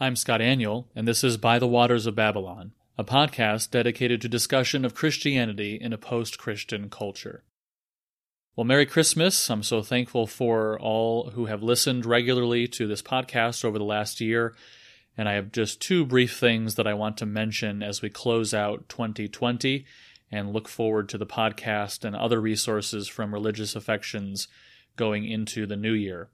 I'm Scott Aniol, and this is By the Waters of Babylon, a podcast dedicated to discussion of Christianity in a post Christian culture. Well, Merry Christmas. I'm so thankful for all who have listened regularly to this podcast over the last year. And I have just two brief things that I want to mention as we close out 2020 and look forward to the podcast and other resources from Religious Affections going into the new year.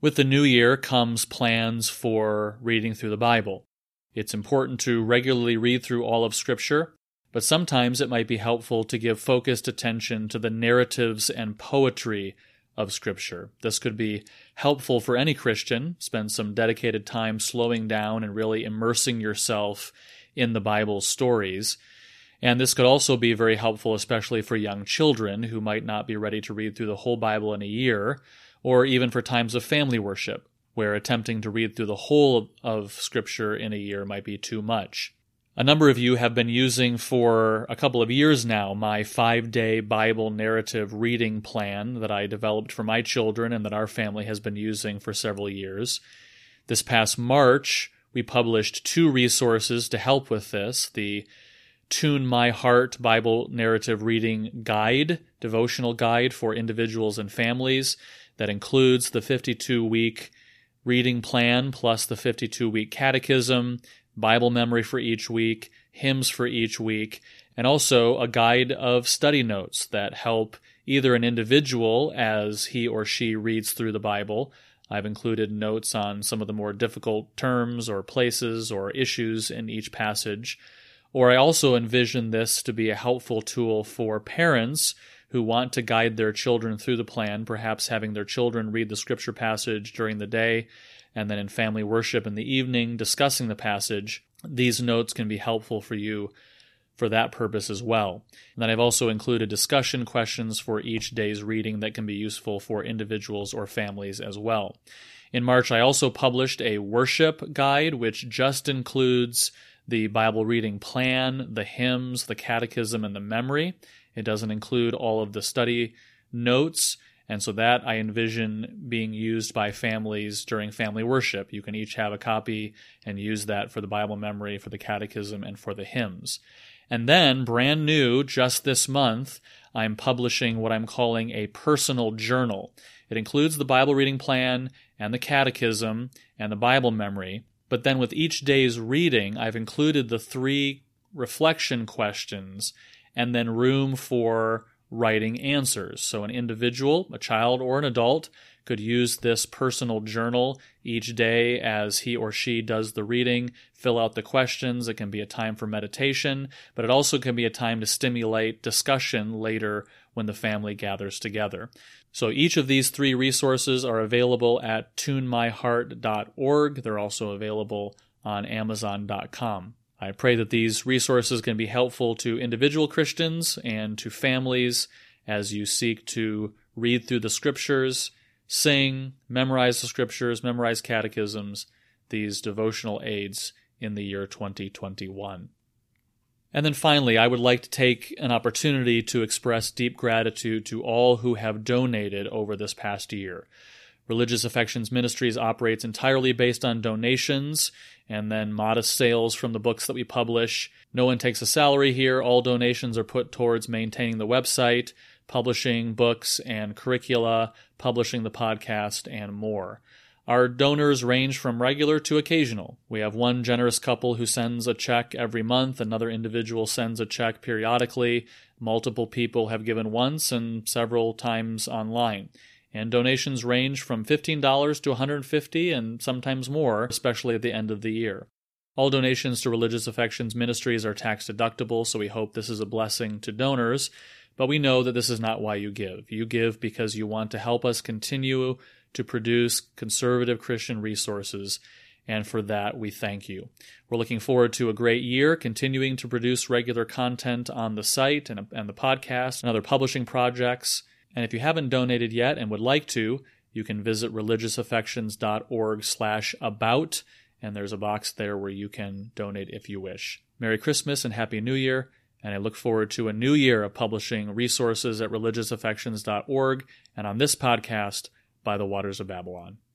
With the new year comes plans for reading through the Bible. It's important to regularly read through all of Scripture, but sometimes it might be helpful to give focused attention to the narratives and poetry of Scripture. This could be helpful for any Christian. Spend some dedicated time slowing down and really immersing yourself in the Bible's stories. And this could also be very helpful, especially for young children who might not be ready to read through the whole Bible in a year or even for times of family worship, where attempting to read through the whole of Scripture in a year might be too much. A number of you have been using for a couple of years now my five day Bible narrative reading plan that I developed for my children and that our family has been using for several years. This past March, we published two resources to help with this the Tune My Heart Bible Narrative Reading Guide, devotional guide for individuals and families, that includes the 52 week reading plan plus the 52 week catechism, Bible memory for each week, hymns for each week, and also a guide of study notes that help either an individual as he or she reads through the Bible. I've included notes on some of the more difficult terms or places or issues in each passage. Or I also envision this to be a helpful tool for parents who want to guide their children through the plan, perhaps having their children read the scripture passage during the day and then in family worship in the evening discussing the passage. These notes can be helpful for you for that purpose as well. And then I've also included discussion questions for each day's reading that can be useful for individuals or families as well. In March, I also published a worship guide, which just includes the Bible reading plan, the hymns, the catechism, and the memory. It doesn't include all of the study notes. And so that I envision being used by families during family worship. You can each have a copy and use that for the Bible memory, for the catechism, and for the hymns. And then, brand new, just this month, I'm publishing what I'm calling a personal journal. It includes the Bible reading plan and the catechism and the Bible memory. But then, with each day's reading, I've included the three reflection questions and then room for writing answers. So, an individual, a child, or an adult could use this personal journal each day as he or she does the reading, fill out the questions. It can be a time for meditation, but it also can be a time to stimulate discussion later when the family gathers together. So each of these three resources are available at tunemyheart.org. They're also available on amazon.com. I pray that these resources can be helpful to individual Christians and to families as you seek to read through the scriptures, sing, memorize the scriptures, memorize catechisms, these devotional aids in the year 2021. And then finally, I would like to take an opportunity to express deep gratitude to all who have donated over this past year. Religious Affections Ministries operates entirely based on donations and then modest sales from the books that we publish. No one takes a salary here. All donations are put towards maintaining the website, publishing books and curricula, publishing the podcast, and more. Our donors range from regular to occasional. We have one generous couple who sends a check every month, another individual sends a check periodically. Multiple people have given once and several times online and donations range from $15 to $150 and sometimes more, especially at the end of the year. All donations to Religious Affections Ministries are tax deductible, so we hope this is a blessing to donors, but we know that this is not why you give. You give because you want to help us continue to produce conservative Christian resources, and for that we thank you. We're looking forward to a great year, continuing to produce regular content on the site and, and the podcast and other publishing projects. And if you haven't donated yet and would like to, you can visit religiousaffections.org slash about, and there's a box there where you can donate if you wish. Merry Christmas and Happy New Year, and I look forward to a new year of publishing resources at religiousaffections.org and on this podcast, By the Waters of Babylon.